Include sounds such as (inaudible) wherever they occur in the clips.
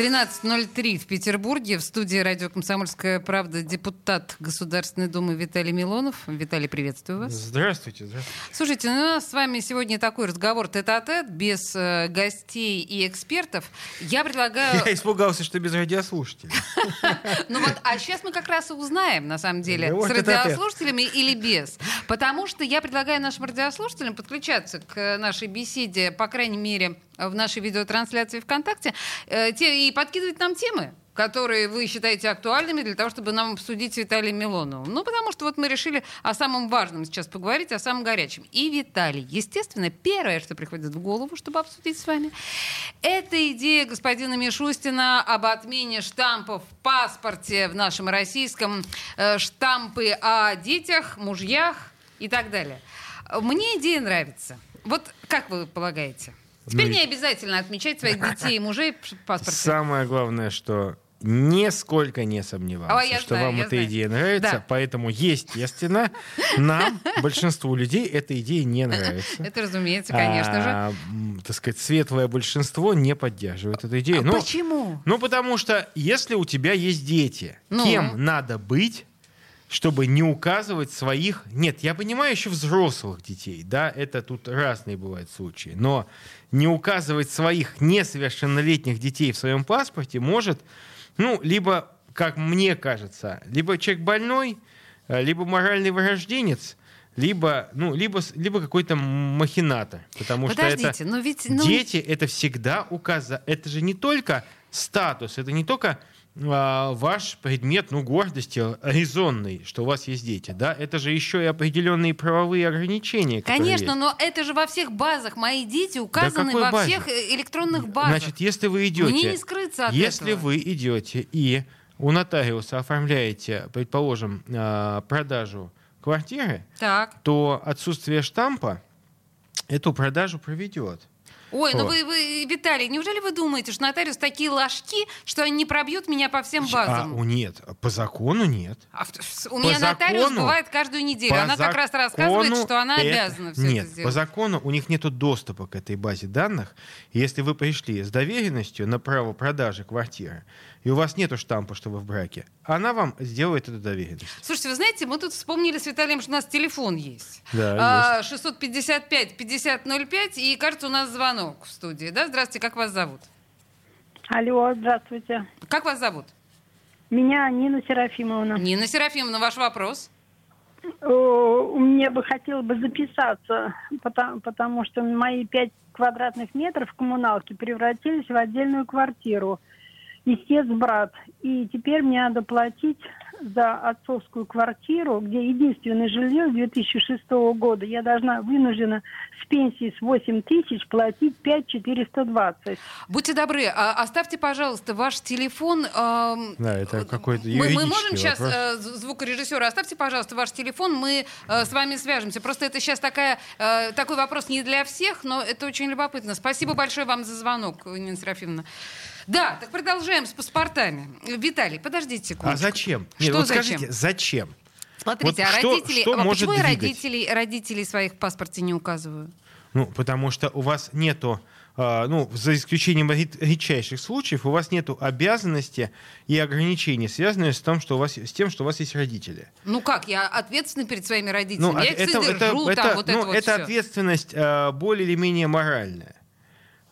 13.03 в Петербурге. В студии радио «Комсомольская правда» депутат Государственной Думы Виталий Милонов. Виталий, приветствую вас. Здравствуйте. здравствуйте. Слушайте, ну, у нас с вами сегодня такой разговор тет-а-тет, без э, гостей и экспертов. Я предлагаю... (laughs) Я испугался, что без радиослушателей. (laughs) Ну вот, а сейчас мы как раз и узнаем, на самом деле, Ну, с радиослушателями или без. Потому что я предлагаю нашим радиослушателям подключаться к нашей беседе, по крайней мере, в нашей видеотрансляции ВКонтакте, э, те, и подкидывать нам темы которые вы считаете актуальными для того, чтобы нам обсудить с Виталием Милоновым. Ну, потому что вот мы решили о самом важном сейчас поговорить, о самом горячем. И Виталий, естественно, первое, что приходит в голову, чтобы обсудить с вами, это идея господина Мишустина об отмене штампов в паспорте в нашем российском, э, штампы о детях, мужьях и так далее. Мне идея нравится. Вот как вы полагаете? Теперь Ну, не обязательно отмечать своих (laughs) детей и мужей в паспорте. Самое главное, что нисколько не сомневался, А, что знаю, вам эта знаю. идея нравится, Да. поэтому, естественно, нам, (laughs) большинству людей, эта идея не нравится. (laughs) Это, разумеется, конечно же. А, м, так сказать, светлое большинство не поддерживает эту идею. А Ну, почему? Ну, потому что если у тебя есть дети, Ну? кем надо быть, чтобы не указывать своих... Нет, я понимаю еще взрослых детей, да, это тут разные бывают случаи, но не указывать своих несовершеннолетних детей в своем паспорте может, ну, либо, как мне кажется, либо человек больной, э, либо моральный вырожденец, либо, ну, либо, либо какой-то махинатор, потому что это... Подождите, но ведь... ну, Дети это всегда указа. Это же не только статус, это не только ваш предмет ну, гордости резонный, что у вас есть дети. Да? Это же еще и определенные правовые ограничения. Конечно, есть. но это же во всех базах. Мои дети указаны какой во базе? всех э, электронных базах. Значит, если вы идете, Мне не скрыться от если этого. вы идете и у нотариуса оформляете, предположим, а, продажу квартиры, Так. то отсутствие штампа эту продажу проведет. Ой, ну Вот. вы, вы, Виталий, неужели вы думаете, что нотариус такие ложки, что они не пробьют меня по всем А, базам? у- нет, по закону нет. А у меня по нотариус закону- бывает каждую неделю. По Она как раз рассказывает, что она это- обязана все Нет, это по сделать. закону у них нет доступа к этой базе данных. Если вы пришли с доверенностью на право продажи квартиры, и у вас нет штампа, что вы в браке, она вам сделает эту доверенность. Слушайте, вы знаете, мы тут вспомнили с Виталием, что у нас телефон есть. Да, А, 655-5005, и, кажется, у нас звонок в студии. Да, здравствуйте, как вас зовут? Алло, здравствуйте. Как вас зовут? Меня Нина Серафимовна. Нина Серафимовна, ваш вопрос. О, Мне бы хотелось бы записаться, потому, потому что мои пять квадратных метров в коммуналке превратились в отдельную квартиру. Истец брат. И теперь мне надо платить за отцовскую квартиру, где единственное жилье с 2006 года. Я должна вынуждена с пенсии с 8 тысяч платить 5 420. Будьте добры, а, оставьте, пожалуйста, ваш телефон. Да, это какой-то мы, мы можем сейчас, вопрос. э, звукорежиссера, оставьте, пожалуйста, ваш телефон, мы э, с вами свяжемся. Просто это сейчас такая, э, такой вопрос не для всех, но это очень любопытно. Спасибо большое вам за звонок, Нина Серафимовна. Да, так продолжаем с паспортами. Виталий, подождите секунду. А зачем? Что Нет, вот зачем? скажите, зачем? Смотрите, Вот а что- родители... что а может почему двигать? родителей, родителей своих в паспорте не указываю? Ну, потому что у вас нету, а, ну, за исключением ред- редчайших случаев, у вас нету обязанности и ограничений, связанных с, том, что у вас, с тем, что у вас есть родители. Ну как, я ответственна перед своими родителями. Ну, я а их содержу, там, это, вот ну, это вот это всё. ответственность э, более или менее моральная.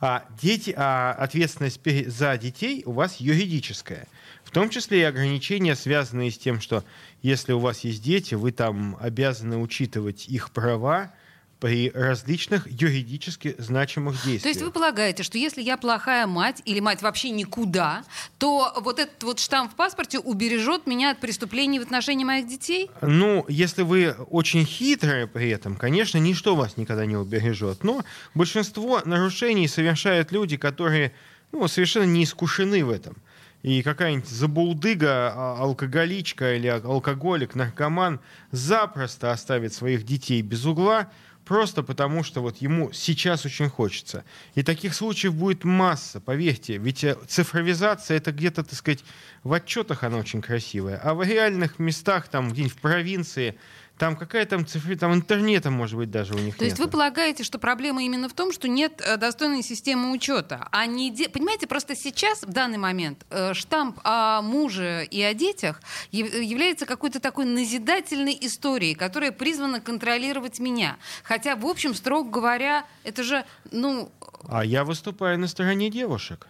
А, дети, а ответственность за детей у вас юридическая. В том числе и ограничения, связанные с тем, что если у вас есть дети, вы там обязаны учитывать их права при различных юридически значимых действиях. То есть вы полагаете, что если я плохая мать или мать вообще никуда, то вот этот вот штамп в паспорте убережет меня от преступлений в отношении моих детей? Ну, если вы очень хитрые при этом, конечно, ничто вас никогда не убережет. Но большинство нарушений совершают люди, которые ну, совершенно не искушены в этом. И какая-нибудь забулдыга, а, алкоголичка или алкоголик, наркоман запросто оставит своих детей без угла, просто потому, что вот ему сейчас очень хочется. И таких случаев будет масса, поверьте. Ведь э, цифровизация это где-то, так сказать, в отчетах она очень красивая. А в реальных местах, там где-нибудь в провинции, там какая там цифра, там интернета, может быть, даже у них То есть вы полагаете, что проблема именно в том, что нет э, достойной системы учета, а не де... понимаете, просто сейчас в данный момент э, штамп о муже и о детях яв- является какой-то такой назидательной историей, которая призвана контролировать меня, хотя в общем, строго говоря, это же, ну, А я выступаю на стороне девушек.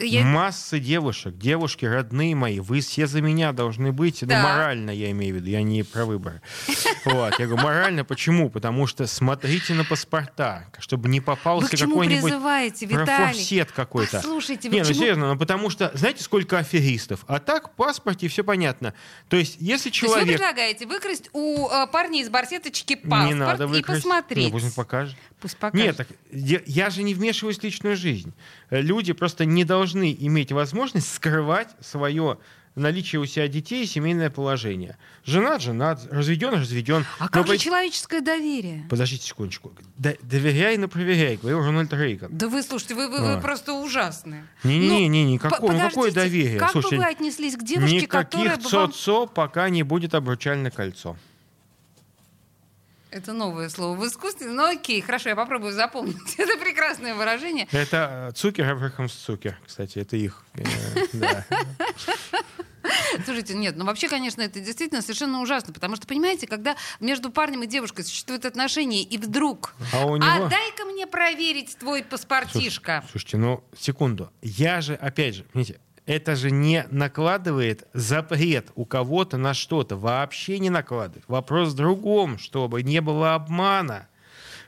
Я... Массы девушек, девушки родные мои, вы все за меня должны быть, ну, Да. морально я имею в виду, я не про выборы. Вот, я говорю, морально почему? Потому что смотрите на паспорта, чтобы не попался какой-нибудь профорсет какой-то. Послушайте, вы Не, ну серьезно, ну потому что, знаете, сколько аферистов? А так в паспорте все понятно. То есть, если То есть вы человек... предлагаете выкрасть у э, парня из барсеточки паспорт не надо и выкрасть. посмотреть. Ну, пусть он покажет. Пусть покажет. Нет, так я, я же не вмешиваюсь в личную жизнь. Э, Люди просто не должны иметь возможность скрывать свое наличие у себя детей и семейное положение. Женат, женат, разведен, разведен. А Но как же по- человеческое доверие? Подождите секундочку. Д- доверяй, но проверяй, говорил Рональд Рейган. Да вы, слушайте, вы, вы, вы А. просто ужасны. Не-не-не, Ну, никакого, по- ну какое доверие? Как Слушайте, бы вы отнеслись к девушке, которая Никаких бы вам... цо-цо, пока не будет обручальное кольцо. Это новое слово в искусстве. Ну окей, хорошо, я попробую запомнить. (laughs) Это прекрасное выражение. Это Цукер, Абрахамс Цукер, кстати, это их. э. (laughs) Слушайте, нет, ну вообще, конечно, это действительно совершенно ужасно, потому что, понимаете, когда между парнем и девушкой существуют отношения, и вдруг... А у него... дай-ка мне проверить твой паспортишка. Слушайте, ну, секунду. Я же, опять же, понимаете, это же не накладывает запрет у кого-то на что-то. Вообще не накладывает. Вопрос в другом, чтобы не было обмана.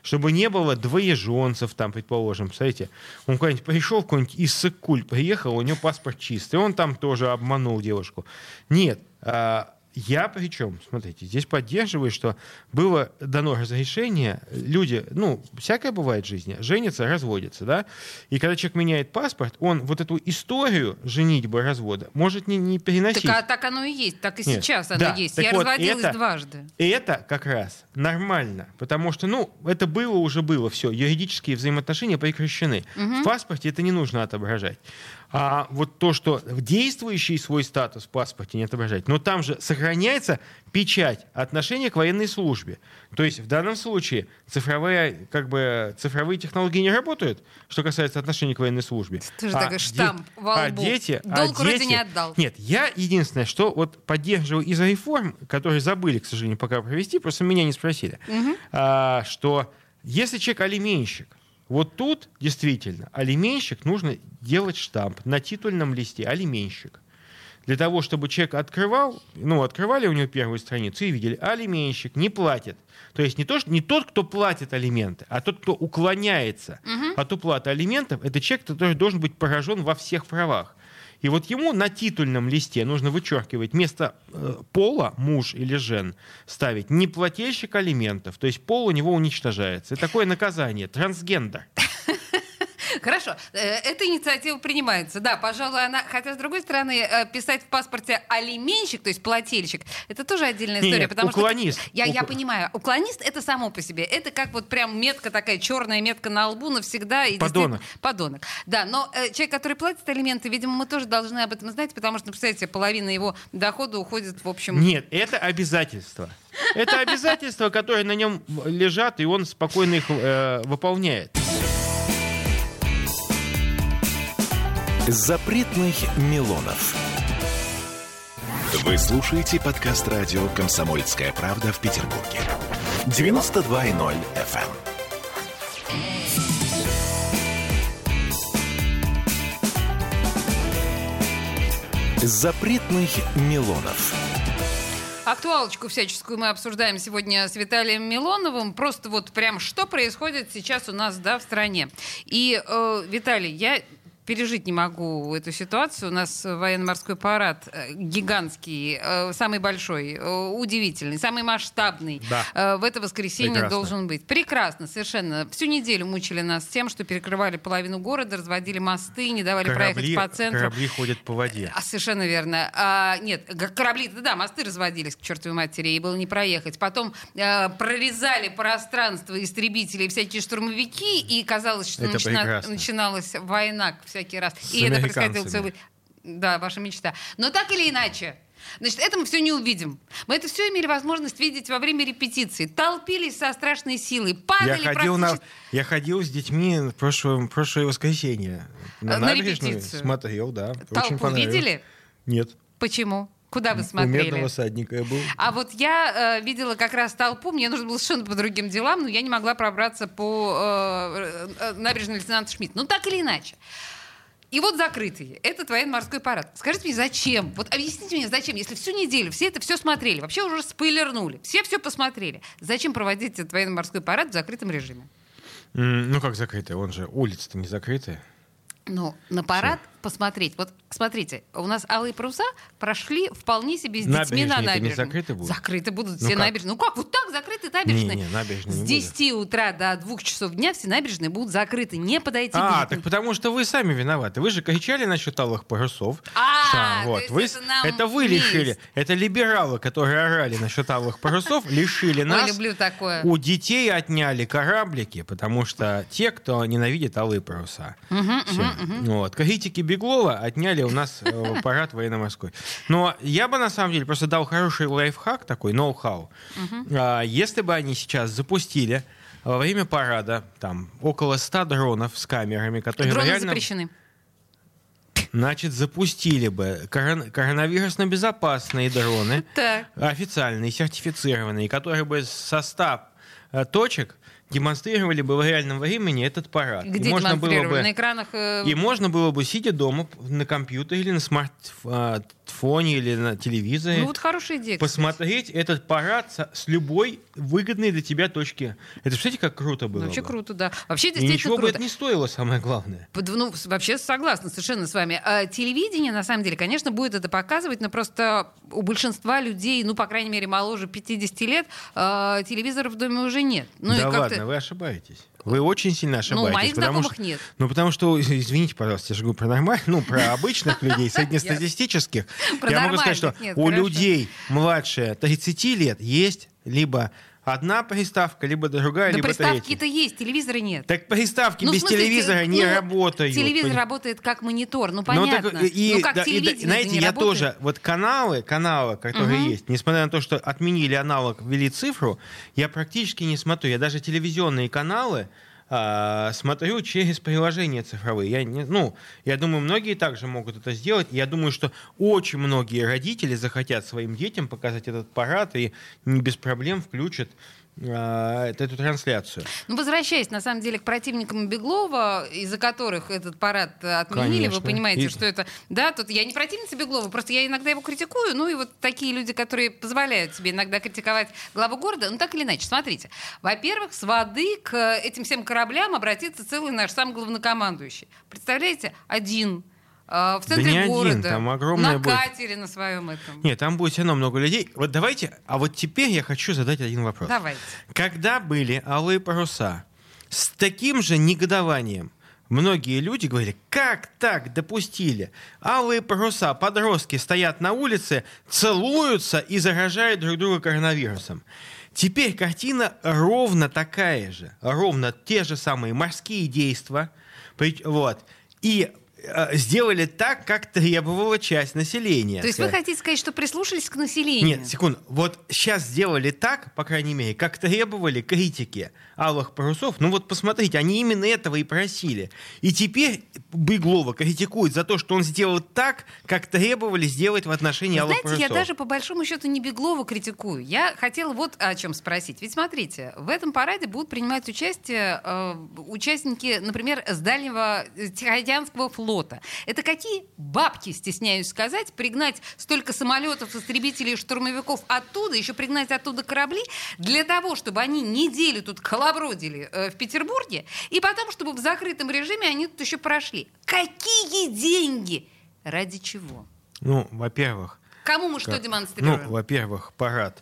Чтобы не было двоеженцев, там, предположим, представляете, он куда-нибудь пришел, какой-нибудь из Сыкуль приехал, у него паспорт чистый, он там тоже обманул девушку. Нет, а, я причем, смотрите, здесь поддерживаю, что было дано разрешение, люди, ну, всякое бывает в жизни, женятся, разводятся, да, и когда человек меняет паспорт, он вот эту историю женитьбы, развода может не, не переносить. Так, а так оно и есть, так и Нет, сейчас оно да, есть. так Я вот, разводилась это- дважды. И это как раз нормально, потому что, ну, это было уже было, все, юридические взаимоотношения прекращены. В паспорте это не нужно отображать. А вот то, что действующий свой статус в паспорте не отображать, но там же сохраняется печать отношения к военной службе. То есть в данном случае цифровые, как бы, цифровые технологии не работают, что касается отношений к военной службе. Тоже А такой де- штамп во а лбу. дети, а Долг вроде дети- не отдал. Нет, я единственное, что вот поддерживаю из реформ, которые забыли, к сожалению, пока провести, просто меня не спросили, а, что если человек алименщик, вот тут действительно алименщик нужно делать штамп на титульном листе алименщик. Для того, чтобы человек открывал, ну, открывали у него первую страницу и видели, алименщик не платит. То есть не, то, что, не тот, кто платит алименты, а тот, кто уклоняется от уплаты алиментов, это человек, который должен быть поражен во всех правах. И вот ему на титульном листе нужно вычеркивать вместо э, пола, муж или жен, ставить не плательщик алиментов, то есть пол у него уничтожается. И такое наказание, трансгендер. Хорошо, э, эта инициатива принимается. Да, пожалуй, она... Хотя, с другой стороны, э, писать в паспорте алименщик, то есть плательщик, это тоже отдельная история. нет, потому уклонист. Что... Я, я понимаю. Уклонист — это само по себе. Это как вот прям метка такая, черная метка на лбу навсегда. И Подонок. Подонок. Да, но э, человек, который платит алименты, видимо, мы тоже должны об этом знать, потому что, представляете, половина его дохода уходит, в общем... Нет, это обязательство. Это обязательства, которые на нем лежат, и он спокойно их э, выполняет. Запретных Милонов. Вы слушаете подкаст радио «Комсомольская правда» в Петербурге. 92.0 FM. Запретных Милонов. Актуалочку всяческую мы обсуждаем сегодня с Виталием Милоновым. Просто вот прям что происходит сейчас у нас да, в стране. И, э, Виталий, я пережить не могу эту ситуацию. У нас военно-морской парад э, гигантский, э, самый большой, э, удивительный, самый масштабный. Да. В это воскресенье Прекрасно. должен быть. Прекрасно, совершенно. Всю неделю мучили нас тем, что перекрывали половину города, разводили мосты, не давали проехать по центру. корабли ходят по воде. А, совершенно верно. А, нет, корабли, да, мосты разводились к чертовой матери, и было не проехать. Потом прорезали пространство истребители и всякие штурмовики, и казалось, что начина- начиналась война всякий раз. С и это происходило целый... Да, ваша мечта. Но так или иначе, Значит, это мы все не увидим. Мы это все имели возможность видеть во время репетиции. Толпились со страшной силой, Я падали ходил, на, практически... я ходил с детьми в прошлое, прошлое воскресенье. На, на репетицию. смотрел, да. Толпу видели? Нет. Почему? Куда вы У смотрели? медного садника я был. А вот я э, видела как раз толпу, мне нужно было совершенно по другим делам, но я не могла пробраться по э, э, набережной лейтенанта Шмидт. Ну, так или иначе. И вот закрытый. Это военно-морской парад. Скажите мне, зачем? Вот объясните мне, зачем? Если всю неделю все это все смотрели, вообще уже спойлернули, все все посмотрели. Зачем проводить этот военно-морской парад в закрытом режиме? Ну как закрытая? Он же улица-то не закрытая. Ну, на парад посмотреть. Вот смотрите, у нас алые паруса прошли вполне себе с детьми на не набережной. закрыты будут? Закрыты будут Ну все как? набережные. Ну как, вот так закрыты набережные? Не, не, набережные С не 10 утра до 2 часов дня все набережные будут закрыты. Не подойти А, будет. так потому что вы сами виноваты. Вы же кричали насчет алых парусов. А, вот. Вы, это это вы лишили. Это либералы, которые орали насчет алых парусов, лишили (laughs) нас. люблю такое. У детей отняли кораблики, потому что те, кто ненавидит алые паруса. Вот. Критики Беглова отняли у нас э, (laughs) парад военно-морской. Но я бы на самом деле просто дал хороший лайфхак такой, ноу-хау. А, Если бы они сейчас запустили во время парада там около 100 дронов с камерами, которые Дроны реально... запрещены. Значит, запустили бы корон- коронавирусно безопасные дроны, (laughs) официальные, сертифицированные, которые бы со 100 э, точек демонстрировали бы в реальном времени этот парад. И Где можно было бы На экранах... э, и можно было бы, сидя дома на компьютере или на смартфоне или на телевизоре, Ну вот хорошая идея. кстати. посмотреть этот парад со- с любой выгодной для тебя точки. Это, представляете, как круто было Вообще бы? круто, да. Вообще И действительно ничего бы круто. это не стоило, самое главное. Под- Ну, с- вообще согласна совершенно с вами. А, телевидение, на самом деле, конечно, будет это показывать, но просто у большинства людей, ну, по крайней мере, моложе 50 лет, а, телевизора в доме уже нет. Ну, и да как-то- ладно, вы ошибаетесь. Вы очень сильно ошибаетесь. моих потому знакомых что- нет. Ну, потому что, извините, пожалуйста, я же говорю про нормальных, ну, про (laughs) обычных людей, среднестатистических. Я могу сказать, что у людей младше 30 лет есть либо одна приставка, либо другая, Да либо третья. приставки-то есть, телевизора нет. Так приставки Ну, без смысле, телевизора те- не ну, работают. Телевизор Поним- работает как монитор, ну Ну, понятно. так и, ну как да, и телевидение знаете, не я работает? тоже, вот каналы, каналы, которые Мгм. есть, несмотря на то, что отменили аналог, ввели цифру, я практически не смотрю. Я даже телевизионные каналы а, смотрю через приложения цифровые. Я, не, ну, я думаю, многие также могут это сделать. Я думаю, что очень многие родители захотят своим детям показать этот парад и не без проблем включат эту трансляцию. Ну, возвращаясь, на самом деле, к противникам Беглова, из-за которых этот парад отменили, Конечно. вы понимаете, И- что это... Да, тут я не противница Беглова, просто я иногда его критикую, ну и вот такие люди, которые позволяют себе иногда критиковать главу города, ну так или иначе, смотрите. Во-первых, с воды к этим всем кораблям обратится целый наш сам главнокомандующий. Представляете, один э, в Да центре не один, города, там огромное на будет. катере на своем этом. Нет, там будет все равно много людей. Вот давайте, а вот теперь я хочу задать один вопрос. Давайте. Когда были алые паруса, с таким же негодованием многие люди говорили, как так допустили? Алые паруса, подростки стоят на улице, целуются и заражают друг друга коронавирусом. Теперь картина ровно такая же, ровно те же самые морские действия, вот, и сделали так, как требовала часть населения. То есть вы хотите сказать, что прислушались к населению? Нет, секунду. Вот сейчас сделали так, по крайней мере, как требовали критики алых парусов. Ну вот посмотрите, они именно этого и просили. И теперь Беглова критикует за то, что он сделал так, как требовали сделать в отношении Вы алых Знаете, парусов. я даже по большому счету не Беглова критикую. Я хотела вот о чем спросить. Ведь смотрите, в этом параде будут принимать участие э, участники, например, с дальнего э, Тихоокеанского флота. Флота. Это какие бабки, стесняюсь сказать, пригнать столько самолетов, истребителей и штурмовиков оттуда, еще пригнать оттуда корабли, для того, чтобы они неделю тут колобродили э, в Петербурге, и потом, чтобы в закрытом режиме они тут еще прошли. Какие деньги? Ради чего? Ну, во-первых, Кому мы что как- демонстрируем? Ну, во-первых, парад.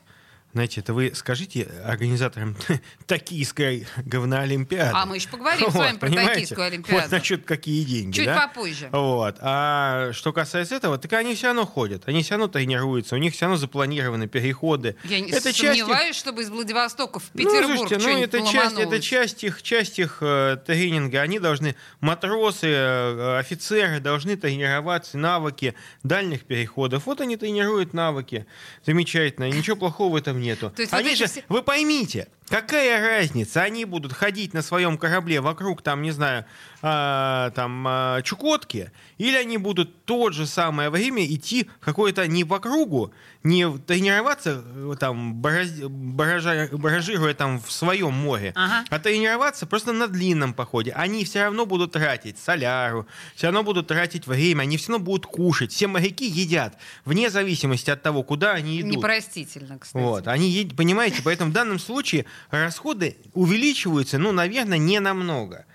Знаете, это вы скажите организаторам (laughs) Токийской говноолимпиады. А мы еще поговорим с вами про понимаете? Токийскую Олимпиаду. Вот насчет какие деньги, Чуть да? попозже. Вот. А что касается этого, так они все равно ходят, они все равно тренируются, у них все равно запланированы переходы. Я не это часть их- сомневаюсь, чтобы из Владивостока в ну, Петербург слушайте, ну, это часть, это часть их, часть их э, тренинга. Они должны, матросы, э, офицеры должны тренироваться, навыки дальних переходов. Вот они тренируют навыки. Замечательно. и Ничего плохого в этом нету. То есть вот они эти же, все- вы поймите, какая разница? Они будут ходить на своем корабле вокруг, там, не знаю, а, там, а, Чукотки, или они будут в то же самое время идти какое-то не по кругу, не тренироваться, э, там, бараж- баража- баражируя там в своем море, Ага. а тренироваться просто на длинном походе. Они все равно будут тратить соляру, все равно будут тратить время, они все равно будут кушать. Все моряки едят, вне зависимости от того, куда они идут. Непростительно, кстати. Вот, они, понимаете, поэтому в данном случае расходы увеличиваются, ну, наверное, не намного.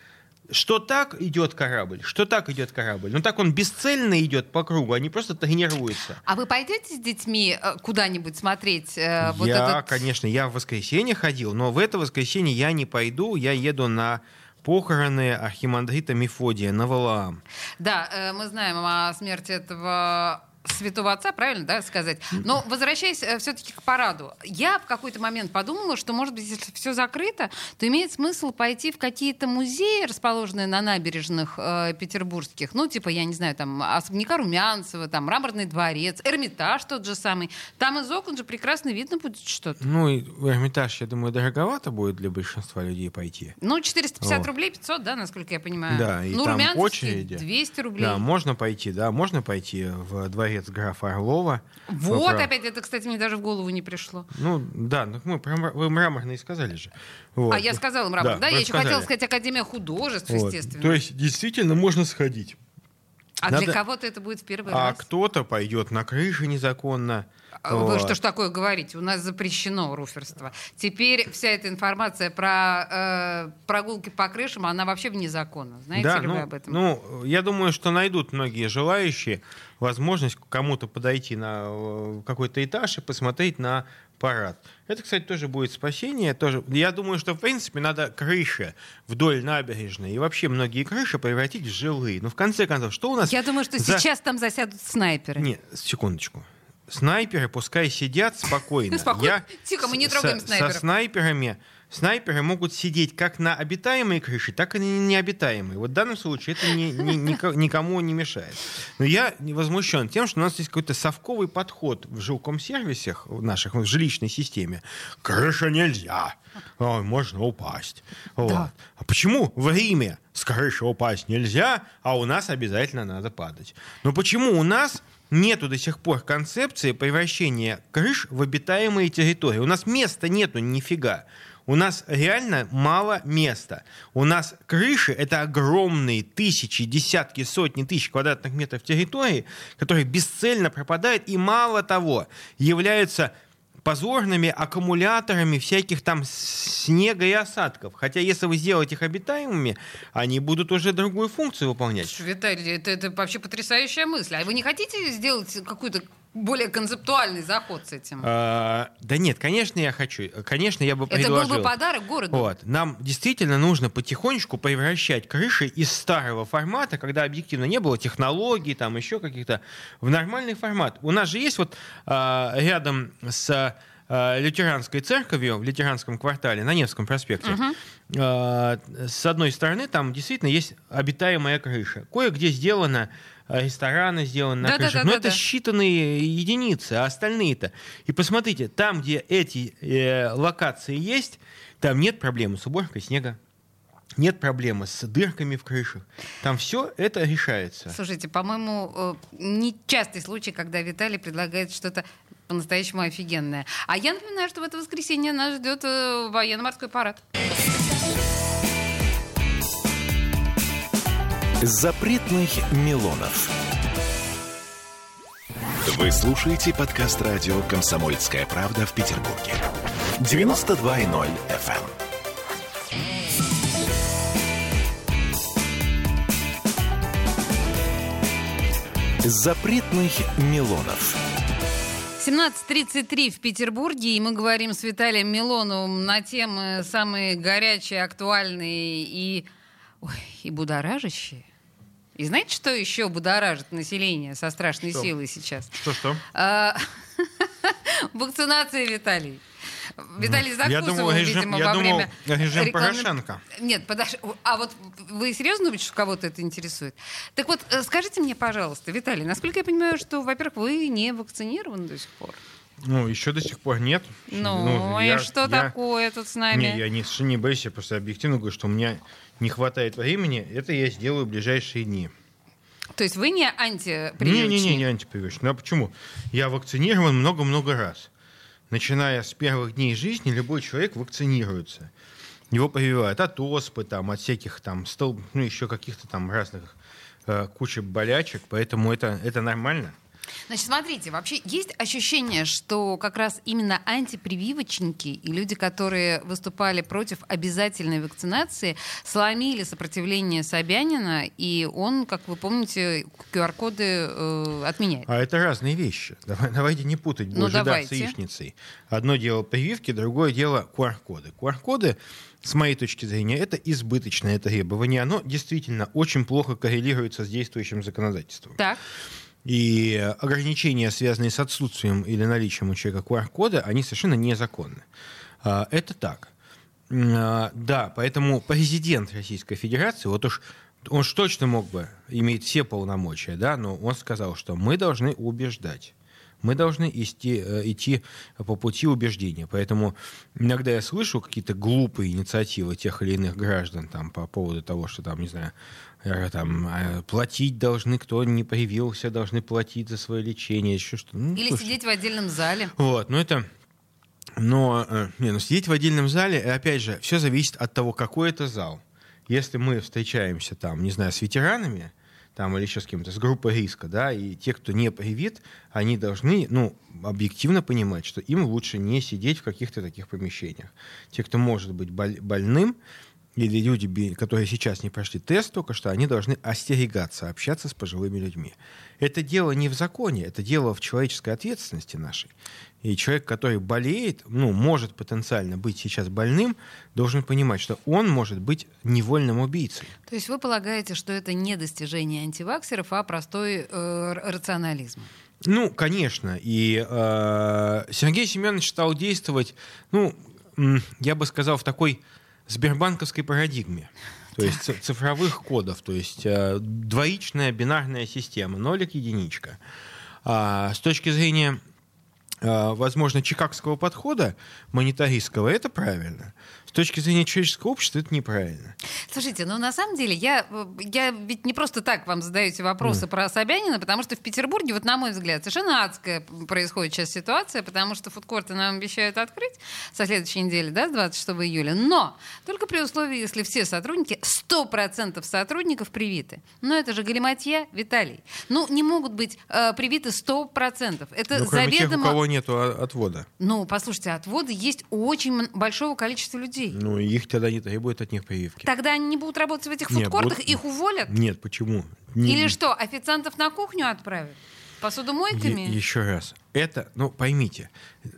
Что так идет корабль, что так идет корабль. Ну, так он бесцельно идет по кругу, они просто тренируются. А вы пойдете с детьми э, куда-нибудь смотреть э, вот я, этот... конечно, я в воскресенье ходил, но в это воскресенье я не пойду, я еду на похороны архимандрита Мефодия на Валаам. Да, э, мы знаем о смерти этого святого отца, правильно, да, сказать? Но возвращаясь все-таки к параду, я в какой-то момент подумала, что, может быть, если все закрыто, то имеет смысл пойти в какие-то музеи, расположенные на набережных э, петербургских, ну, типа, я не знаю, там, особняка Румянцева, там, Мраморный дворец, Эрмитаж тот же самый. Там из окон же прекрасно видно будет что-то. Ну, и в Эрмитаж, я думаю, дороговато будет для большинства людей пойти. Ну, 450 Вот. рублей, 500, да, насколько я понимаю. Да, и ну, там очереди. 200 рублей. Да, можно пойти, да, можно пойти в дворец графа Орлова. Вот прав- опять это, кстати, мне даже в голову не пришло. Ну, да, ну мы про вы мраморный сказали же. Вот. А я сказала мрамор. Да, я вы еще хотела сказать Академия художеств, Вот. естественно. То есть, действительно, можно сходить. а надо- для кого-то это будет в первый А раз. кто-то пойдет на крыше незаконно. А Вы Вот. что ж такое говорите? У нас запрещено руферство. Теперь вся эта информация про э, прогулки по крышам, она вообще вне закона. Знаете да, ли ну, вы об этом? ну, я думаю, что найдут многие желающие возможность кому-то подойти на э, какой-то этаж и посмотреть на парад. Это, кстати, тоже будет спасение. Тоже. Я думаю, что, в принципе, надо крыши вдоль набережной и вообще многие крыши превратить в жилые. Но в конце концов, что у нас... Я думаю, что за- сейчас там засядут снайперы. Нет, секундочку. Снайперы пускай сидят спокойно. (laughs) Спокойно. Я Тихо, мы не трогаем со- снайперов. Со снайперами снайперы могут сидеть как на обитаемой крыше, так и на необитаемой. Вот в данном случае это ни- (laughs) ника- никому не мешает. Но я не возмущен тем, что у нас есть какой-то совковый подход в жилком-сервисах в наших, в жилищной системе. Крыша нельзя. Ой, можно упасть. Вот. Да. А почему в Риме с крыши упасть нельзя, а у нас обязательно надо падать? Но почему у нас нету до сих пор концепции превращения крыш в обитаемые территории? У нас места нету нифига. У нас реально мало места. У нас крыши — это огромные тысячи, десятки, сотни тысяч квадратных метров территории, которые бесцельно пропадают и, мало того, являются позорными аккумуляторами всяких там снега и осадков. Хотя если вы сделаете их обитаемыми, они будут уже другую функцию выполнять. Виталий, это, это вообще потрясающая мысль. А вы не хотите сделать какой-то более концептуальный заход с этим? А, да нет, конечно, я хочу. Конечно, я бы это предложил. был бы подарок городу. Вот. Нам действительно нужно потихонечку превращать крыши из старого формата, когда объективно не было технологий, там еще каких-то, в нормальный формат. У нас же есть вот а, рядом с а, лютеранской церковью в лютеранском квартале на Невском проспекте. а, с одной стороны, там действительно есть обитаемая крыша. Кое-где сделано рестораны сделаны на Да-да-да-да-да. крышах, но это считанные единицы, а остальные-то. И посмотрите, там, где эти э, локации есть, там нет проблемы с уборкой снега, нет проблемы с дырками в крышах. Там все это решается. Слушайте, по-моему, э, нечастый случай, когда Виталий предлагает что-то по-настоящему офигенное. А я напоминаю, что в это воскресенье нас ждет э, военно-морской парад. Запретных Милонов. Вы слушаете подкаст радио «Комсомольская правда» в Петербурге. 92.0 FM. Запретных Милонов. 17.33 в Петербурге, и мы говорим с Виталием Милоновым на темы самые горячие, актуальные и, ой, и будоражащие. И знаете, что еще будоражит население со страшной Что? силой сейчас? Что-что? А, (laughs) Вакцинация, Виталий. Виталий Я закусывал, думал, режим, видимо, я во думал, время... режим рекламы- Порошенко. Нет, подожди. А вот вы серьезно думаете, что кого-то это интересует? Так вот, э, скажите мне, пожалуйста, Виталий, насколько я понимаю, что, во-первых, вы не вакцинированы до сих пор? Ну, еще до сих пор нет. Ну, и я- что я- такое тут с нами? Не, я не, не боюсь, я просто объективно говорю, что у меня не хватает времени. Это я сделаю в ближайшие дни. То есть вы не антипрививочник? Не-не-не, не антипрививочный. Ну а почему? Я вакцинирован много-много раз. Начиная с первых дней жизни, любой человек вакцинируется. Его прививают от оспы, там, от всяких там, стол, ну, еще каких-то там разных э, куча болячек, поэтому это, это нормально. Значит, смотрите, вообще есть ощущение, что как раз именно антипрививочники и люди, которые выступали против обязательной вакцинации, сломили сопротивление Собянина, и он, как вы помните, QR-коды э, отменяет. А это разные вещи. Давай- Давайте не путать Ну, божий дар с давайте. яичницей. Одно дело прививки, другое дело QR-коды. QR-коды, с моей точки зрения, это избыточное требование. Оно действительно очень плохо коррелируется с действующим законодательством. Так, И ограничения, связанные с отсутствием или наличием у человека QR-кода, они совершенно незаконны. А, Это так. А, Да, поэтому президент Российской Федерации, вот уж он ж точно мог бы иметь все полномочия, да, но он сказал, что мы должны убеждать. Мы должны идти, э, идти по пути убеждения. Поэтому иногда я слышу какие-то глупые инициативы тех или иных граждан там, по поводу того, что там, не знаю, там, э, платить должны, кто не привился, должны платить за свое лечение, еще что ну, или слушайте. сидеть в отдельном зале. Вот, ну это... Но, э, не, ну сидеть в отдельном зале, э, опять же, все зависит от того, какой это зал. Если мы встречаемся там, не знаю, с ветеранами, там, или еще с кем-то, с группой риска, да, и те, кто не привит, они должны, ну, объективно понимать, что им лучше не сидеть в каких-то таких помещениях. Те, кто может быть боль- больным, или люди, которые сейчас не прошли тест только что, они должны остерегаться общаться с пожилыми людьми. Это дело не в законе, это дело в человеческой ответственности нашей. И человек, который болеет, ну, может потенциально быть сейчас больным, должен понимать, что он может быть невольным убийцей. То есть вы полагаете, что это не достижение антиваксеров, а простой э, рационализм? Ну, конечно. И э, Сергей Семенович стал действовать, ну, я бы сказал, в такой сбербанковской парадигме. То есть ц- цифровых кодов, то есть э, двоичная бинарная система, нолик, единичка. А с точки зрения, э, возможно, чикагского подхода, монетаристского, это правильно. С точки зрения человеческого общества, это неправильно. Слушайте, ну на самом деле я, э, я ведь не просто так вам задаю эти вопросы про Собянина, потому что в Петербурге, вот на мой взгляд, совершенно адская происходит сейчас ситуация, потому что фудкорты нам обещают открыть со следующей недели, да, с 26 июля, но только при условии, если все сотрудники, 100% сотрудников привиты. Но это же галиматья, Виталий. Ну, не могут быть э, привиты 100%. Это Ну, кроме тех, у заведомо... кого нет отвода. Ну, послушайте, отводы есть у очень большого количества людей. Ну, и их тогда не требуют от них прививки. Тогда они не будут работать в этих Нет, фудкортах, будут- их уволят? Нет, почему? Не- Или что, официантов на кухню отправят? Посудомойками? Е- еще раз. Это, ну, поймите,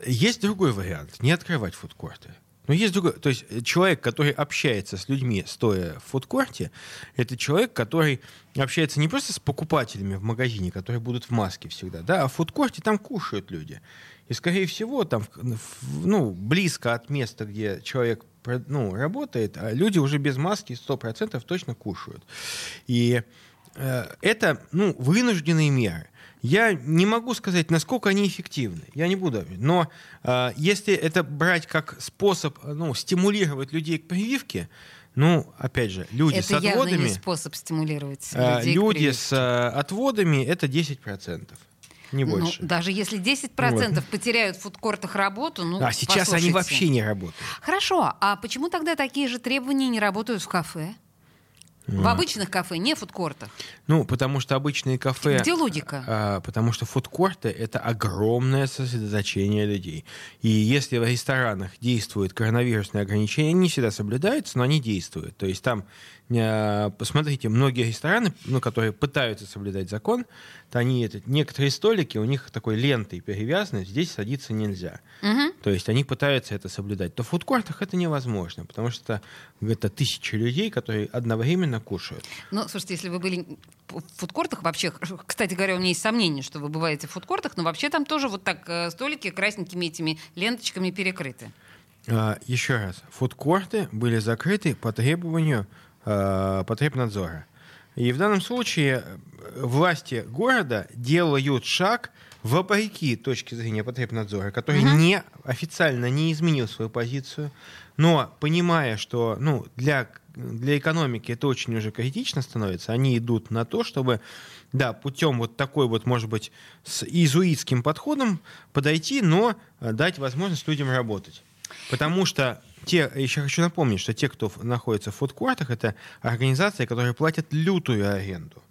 есть другой вариант. Не открывать фудкорты. Но есть другой. То есть э, человек, который общается с людьми, стоя в фудкорте, это человек, который общается не просто с покупателями в магазине, которые будут в маске всегда, да, а в фудкорте там кушают люди. И, скорее всего, там, ну, близко от места, где человек ну, работает, а люди уже без маски 100% точно кушают. И э, это ну, вынужденные меры. Я не могу сказать, насколько они эффективны. Я не буду. Но э, если это брать как способ ну, стимулировать людей к прививке, ну, опять же, люди Это с явно отводами, не способ стимулировать э, людей к люди с э, отводами это 10%. Не Ну, больше. даже если 10% потеряют в фудкортах работу, ну, а сейчас они послушайте. вообще не работают. Хорошо, а почему тогда такие же требования не работают в кафе? В обычных кафе, не в фудкортах. Ну, потому что обычные кафе... Где логика? А, потому что фудкорты — это огромное сосредоточение людей. И если в ресторанах действуют коронавирусные ограничения, они не всегда соблюдаются, но они действуют. То есть там, э, посмотрите, многие рестораны, ну, которые пытаются соблюдать закон, то они, это, некоторые столики, у них такой лентой перевязаны, здесь садиться нельзя. Мгм. То есть они пытаются это соблюдать. То в фудкортах это невозможно, потому что это тысячи людей, которые одновременно кушают. Ну, слушайте, если вы были в фудкортах, вообще, (laughs) кстати говоря, у меня есть сомнение, что вы бываете в фудкортах, но вообще там тоже вот так э, столики красненькими этими ленточками перекрыты. А, Еще раз, фудкорты были закрыты по требованию а, потребнадзора. И в данном случае э, власти города делают шаг вопреки точки зрения потребнадзора, который не официально не изменил свою позицию, но понимая, что ну, для, для экономики это очень уже критично становится, они идут на то, чтобы да, путем вот такой вот, может быть, с изуитским подходом подойти, но э, дать возможность людям работать. Потому что те, еще хочу напомнить, что те, кто находится в фудкортах, это организации, которые платят лютую аренду.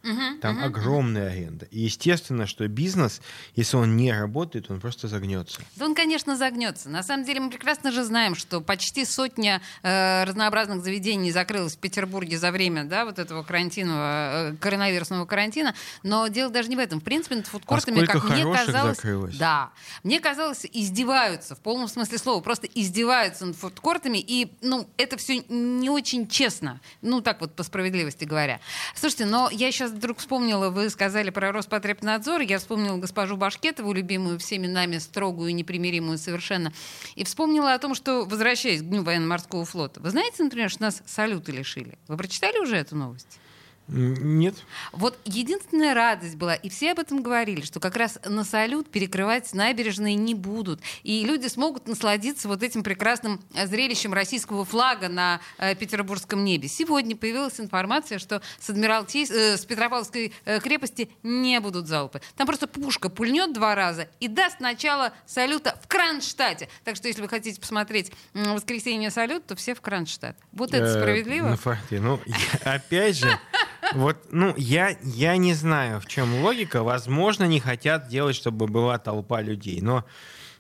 Там огромная аренда. И естественно, что бизнес, если он не работает, он просто загнется. Да он, конечно, загнется. На самом деле мы прекрасно же знаем, что почти сотня э, разнообразных заведений закрылась в Петербурге за время да, вот этого карантинного, э, коронавирусного карантина. Но дело даже не в этом. В принципе, над фудкортами, А как мне казалось... закрылось? Да. Мне казалось, издеваются, в полном смысле слова. Просто издеваются над фудкортами. И, ну, это все не очень честно. Ну, так вот, по справедливости говоря. Слушайте, но я сейчас вдруг вспомнила, вы сказали про Роспотребнадзор, я вспомнила госпожу Башкетову, любимую всеми нами, строгую, непримиримую совершенно, и вспомнила о том, что, возвращаясь к Дню военно-морского флота, вы знаете, например, что нас салюты лишили? Вы прочитали уже эту новость? Нет? Вот единственная радость была, и все об этом говорили, что как раз на салют перекрывать набережные не будут. И люди смогут насладиться вот этим прекрасным э, зрелищем российского флага на э, петербургском небе. Сегодня появилась информация, что с, Адмиралтей- э, с Петропавловской э, крепости не будут залпы. Там просто пушка пульнет два раза и даст начало салюта в Кронштадте. Так что если вы хотите посмотреть м, воскресенье салют, то все в Кронштадт. Вот это Э, справедливо? Ну, (laughs) опять же, вот, ну, я, я не знаю, в чем логика. Возможно, не хотят делать, чтобы была толпа людей. Но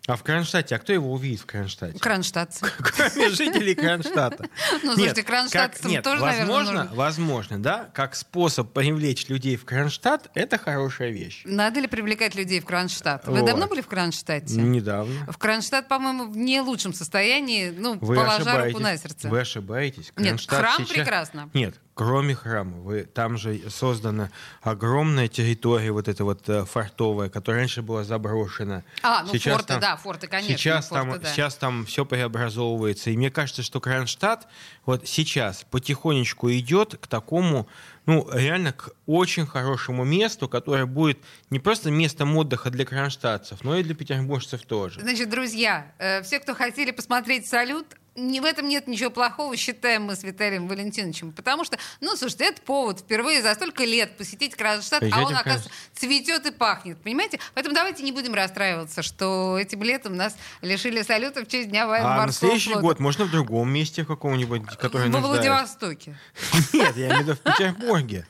а в Кронштадте, а кто его увидит в Кронштадте? Кронштадтцы. (laughs) Кроме жителей Кронштадта. (laughs) Ну, Нет, слушайте, кронштадтцам нет, тоже, наверное, возможно, нужно. возможно, да, как способ привлечь людей в Кронштадт, это хорошая вещь. Надо ли привлекать людей в Кронштадт? Вы Вот. давно были в Кронштадте? Недавно. В Кронштадт, по-моему, в не лучшем состоянии, ну, Вы положа руку на ошибаетесь. сердце. Вы ошибаетесь. Нет, Кронштадт храм сейчас- прекрасно. Нет, кроме храма. Вы, там же создана огромная территория, вот эта вот э, фортовая, которая раньше была заброшена. А, ну Сейчас форты, там- да, форты, конечно. Сейчас, форты, там, да. сейчас там все преобразовывается. И мне кажется, что Кронштадт вот сейчас потихонечку идет к такому, ну, реально к очень хорошему месту, которое будет не просто местом отдыха для кронштадтцев, но и для петербуржцев тоже. Значит, друзья, э, все, кто хотели посмотреть салют, не, в этом нет ничего плохого, считаем мы с Виталием Валентиновичем. Потому что, ну, слушайте, это повод впервые за столько лет посетить Кронштадт, а он, оказывается, цветет и пахнет. Понимаете? Поэтому давайте не будем расстраиваться, что этим летом нас лишили салюта в честь Дня А на следующий флота. год можно в другом месте каком-нибудь, который Во. Владивостоке. Нет, я имею в виду в Петербурге.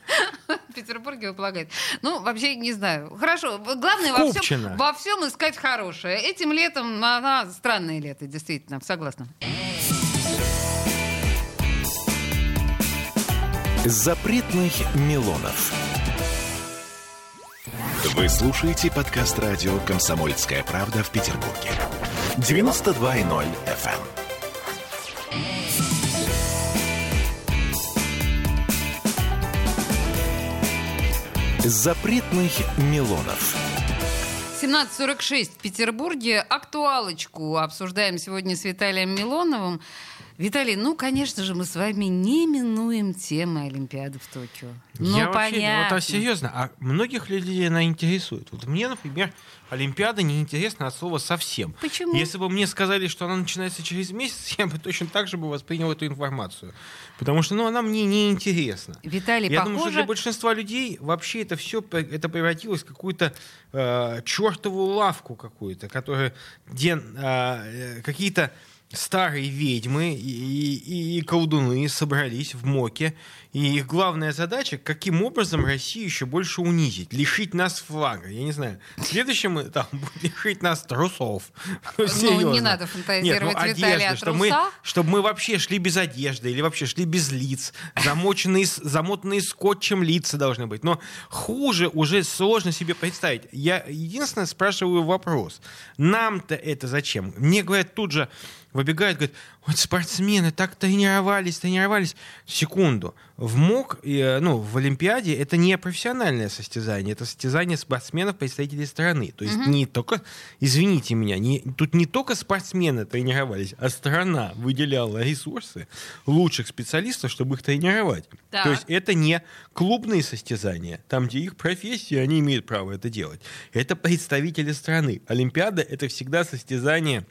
В Петербурге вы полагаете. Ну, вообще, не знаю. Хорошо. Главное во всем, во всем искать хорошее. Этим летом она странное лето, действительно, согласна. Запретных Милонов. Вы слушаете подкаст радио «Комсомольская правда» в Петербурге. 92.0 FM. Запретных Милонов. 17.46 в Петербурге. Актуалочку обсуждаем сегодня с Виталием Милоновым. Виталий, ну, конечно же, мы с вами не минуем темы Олимпиады в Токио. Ну, я вообще, понятно. вот а серьезно, а многих людей она интересует. Вот мне, например, Олимпиада не интересна от слова совсем. Почему? Если бы мне сказали, что она начинается через месяц, (laughs) я бы точно так же бы воспринял эту информацию. Потому что, ну, она мне не интересна. Виталий, Я думаю, что похоже... для большинства людей вообще это все это превратилось в какую-то э, чертову лавку какую-то, которая где э, э, какие-то старые ведьмы и, и, и колдуны собрались в МОКе, и их главная задача, каким образом Россию еще больше унизить, лишить нас флага. Я не знаю. Следующим этапом (laughs) будет лишить нас трусов. Ну, Серьезно. не надо Нет, ну, фантазировать, Виталий, о одежда, чтобы мы, чтобы мы вообще шли без одежды или вообще шли без лиц, замоченные, замотанные скотчем лица должны быть. Но хуже уже сложно себе представить. Я единственное спрашиваю вопрос. Нам-то это зачем? Мне говорят тут же, выбегают, говорят, вот спортсмены так тренировались, тренировались. Секунду. В МОК, э, ну, в Олимпиаде это не профессиональное состязание, это состязание спортсменов, представителей страны. То есть не только, извините меня, не, тут не только спортсмены тренировались, а страна выделяла ресурсы лучших специалистов, чтобы их тренировать. Так. То есть это не клубные состязания, там, где их профессия, они имеют право это делать. Это представители страны. Олимпиада — это всегда состязание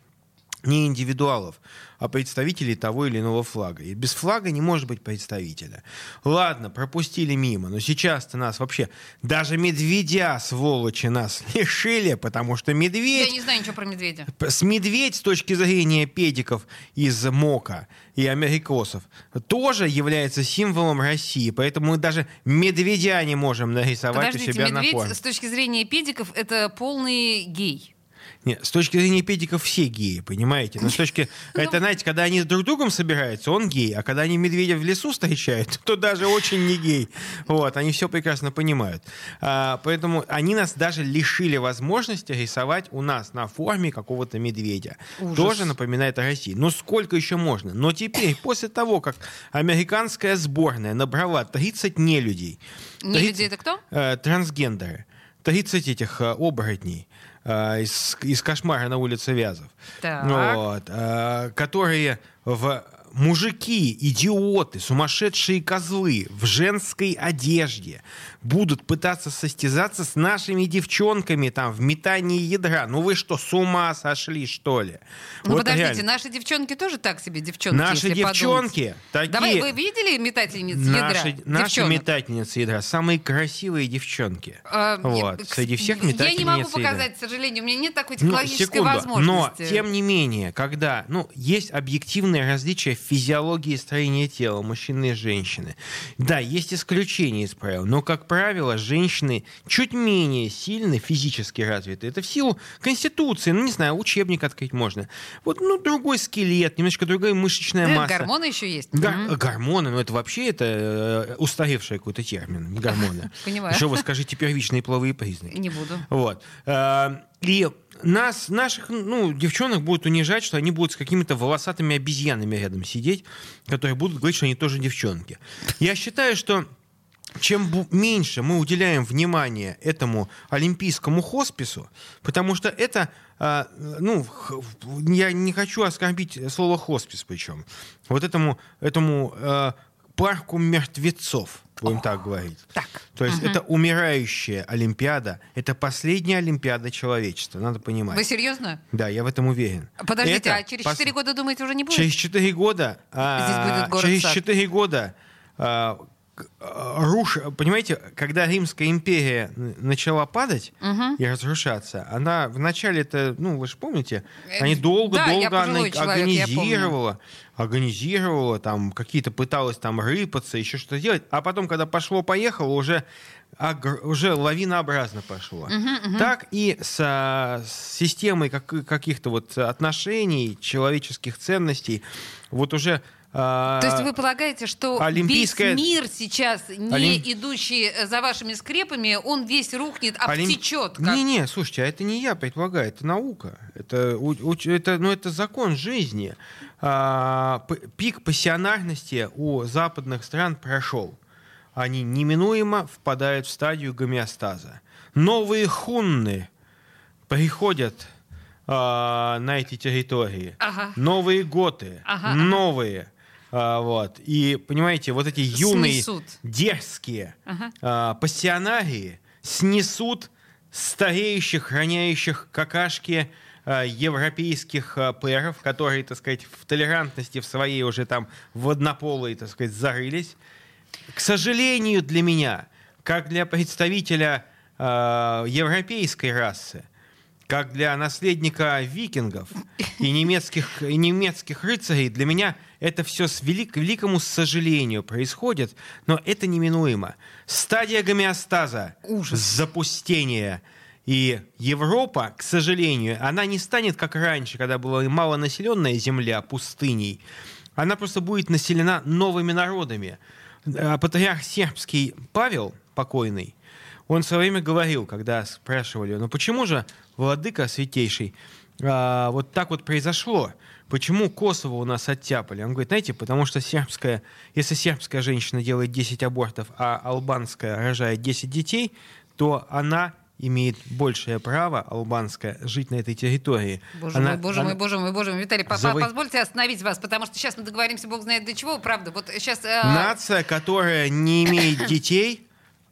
не индивидуалов, а представителей того или иного флага. И без флага не может быть представителя. Ладно, пропустили мимо, но сейчас-то нас вообще даже медведя, сволочи, нас (laughs) лишили, потому что Я медведь... не знаю ничего про медведя. С медведь с точки зрения педиков из МОКа и америкосов тоже является символом России, поэтому мы даже медведя не можем нарисовать у Подождите, себя на форме. медведь с точки зрения педиков это полный гей. Нет, с точки зрения педиков все геи, понимаете? Но с точки... (laughs) Это, знаете, когда они друг с другом собираются, он гей, а когда они медведя в лесу встречают, (laughs) то даже очень не гей. Вот, они все прекрасно понимают. А, поэтому они нас даже лишили возможности рисовать у нас на форме какого-то медведя. Ужас. Тоже напоминает о России. Но сколько еще можно? Но теперь, после того, как американская сборная набрала 30 нелюдей, Не 30 люди это кто? э, трансгендеры, 30 этих э, оборотней из, из кошмара на улице Вязов, Так. вот, э, которые в мужики, идиоты, сумасшедшие козлы в женской одежде будут пытаться состязаться с нашими девчонками там в метании ядра. Ну вы что, с ума сошли, что ли? Ну, Вот подождите, реально. наши девчонки тоже так себе девчонки, Наши если подумать. девчонки такие... Давай, вы видели метательниц Наши, ядра? наши Девчонок? метательницы ядра самые красивые девчонки. А, Вот, я- среди всех Я не могу метательниц ядра. показать, к сожалению, у меня нет такой Ну, технологической секунду. Но, возможности. тем не менее, когда ну, есть объективные различия в физиологии строения тела мужчины и женщины, да, есть исключения из правил, но, как правило, женщины чуть менее сильны, физически развиты. Это в силу конституции, ну, не знаю, учебник открыть можно. Вот, ну, другой скелет, немножко другая мышечная Да, масса. гормоны еще есть. Гор- Мгм. Гормоны, ну это вообще это э, устаревший какой-то термин, не гормоны. (laughs) Понимаю. Еще вы скажите первичные половые признаки. Не буду. Вот. Э, И нас, наших, ну, девчонок будут унижать, что они будут с какими-то волосатыми обезьянами рядом сидеть, которые будут говорить, что они тоже девчонки. Я считаю, что чем меньше мы уделяем внимания этому олимпийскому хоспису, потому что это, а, ну, я не хочу оскорбить слово хоспис причем, вот этому, этому а, парку мертвецов, будем так говорить. Так. То есть это умирающая Олимпиада, это последняя Олимпиада человечества, надо понимать. Вы серьезно? Да, я в этом уверен. Подождите, Это а через пос- 4 года, думаете, уже не будет? Через 4 года... а, Здесь будет город Через сад. 4 года а, а, руш... Понимаете, когда Римская империя начала падать Мгм. и разрушаться, она вначале это, ну, вы же помните, Э, они да, долго-долго пожилой она человек, организировала, организировала, там, какие-то пыталась там рыпаться, еще что-то делать, а потом, когда пошло-поехало, уже агр- уже лавинообразно пошло. Так и с, а, с системой как- каких-то вот отношений, человеческих ценностей, вот уже... а, То есть вы полагаете, что Олимпийская- весь мир сейчас, не Олим- идущий э, за вашими скрепами, он весь рухнет, Олим- обтечет? как- Не-не, слушайте, а это не я предполагаю, это наука. Это, это, ну, это закон жизни. А, пик пассионарности у западных стран прошел. Они неминуемо впадают в стадию гомеостаза. Новые хунны приходят а, на эти территории. Ага. Новые готы, ага. новые. А, вот. И, понимаете, вот эти юные, Снесут. дерзкие Ага. а, пассионарии снесут стареющих, храняющих какашки а, европейских а, пэров, которые, так сказать, в толерантности в своей уже там в однополой, так сказать, зарылись. К сожалению для меня, как для представителя а, европейской расы, как для наследника викингов и немецких, и немецких рыцарей, для меня это все с велик, великому сожалению происходит, но это неминуемо. Стадия гомеостаза, Ужас. запустение. И Европа, к сожалению, она не станет как раньше, когда была малонаселенная земля пустыней. Она просто будет населена новыми народами. А Патриарх сербский Павел, покойный, он в свое время говорил, когда спрашивали, ну почему же, владыка святейший, а, вот так вот произошло? Почему Косово у нас оттяпали? Он говорит, знаете, потому что сербская, если сербская женщина делает 10 абортов, а албанская рожает 10 детей, то она имеет большее право, албанская, жить на этой территории. Боже Она- мой, боже она- мой, боже мой, боже мой. Виталий, по- Завой- позвольте остановить вас, потому что сейчас мы договоримся, бог знает до чего, правда. Вот сейчас... э, Нация, которая не имеет (coughs) детей,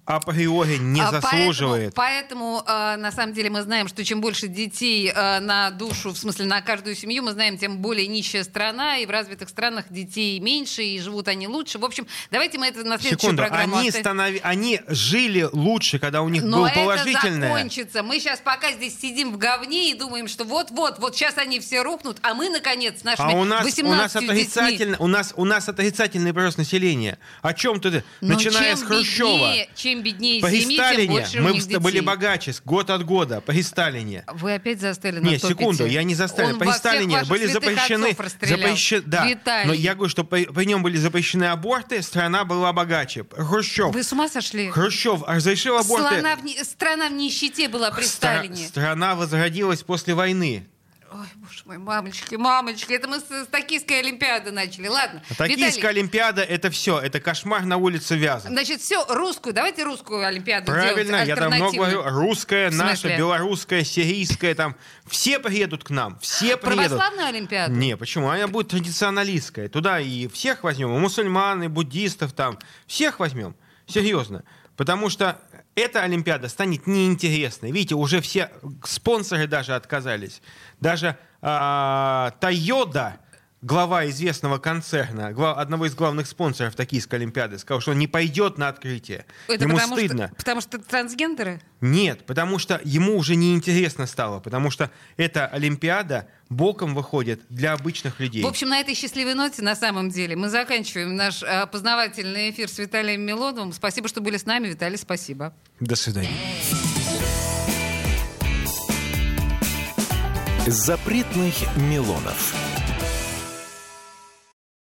априори не а заслуживает. Поэтому, поэтому, э, на самом деле, мы знаем, что чем больше детей э, на душу, в смысле на каждую семью, мы знаем, тем более нищая страна, и в развитых странах детей меньше, и живут они лучше. В общем, давайте мы это на следующую Секунду, программу они, оставим. станови- они жили лучше, когда у них Но было это положительное. закончится. Мы сейчас пока здесь сидим в говне и думаем, что вот-вот, вот сейчас они все рухнут, а мы, наконец, с нашими А у нас, у 18 нас, детьми... отрицательно, у, нас, у нас отрицательный прирост населения. О чем ты? Начиная с Хрущева. Беднее, чем беднее При семьи, тем Сталине больше у мы них вста- были детей. богаче год от года. При Сталине. Вы опять застряли на Нет, топите. секунду, я не заставил. Он При Сталине были запрещены... запрещен- да, Виталий, но я говорю, что при, при нем были запрещены аборты, страна была богаче. Хрущев. вы с ума сошли? Хрущев разрешил аборты. Страна в, страна в нищете была при Стра- Сталине. Страна возродилась после войны. Ой, боже мой, мамочки, мамочки, это мы с, с Токийской Олимпиады начали. Ладно, А Токийская Виталий, Олимпиада это все, это кошмар на улице Вязов. Значит, все, русскую, давайте русскую Олимпиаду Правильно, делать, я давно альтернативную. говорю, русская, наша, белорусская, сирийская, там, все приедут к нам, все приедут. Православную Олимпиаду? Не, почему? Она будет традиционалистская. Туда и всех возьмем, и мусульман, и буддистов там, всех возьмем. Серьезно. Потому что эта Олимпиада станет неинтересной. Видите, уже все спонсоры даже отказались. Даже а, Тойода, глава известного концерна, гла- одного из главных спонсоров Токийской Олимпиады, сказал, что он не пойдет на открытие. Это Ему потому стыдно. Что, потому что трансгендеры? Нет, потому что ему уже неинтересно стало, потому что эта Олимпиада боком выходит для обычных людей. В общем, на этой счастливой ноте, на самом деле, мы заканчиваем наш э, познавательный эфир с Виталием Милоновым. Спасибо, что были с нами. Виталий, спасибо. До свидания. Запретных Милонов.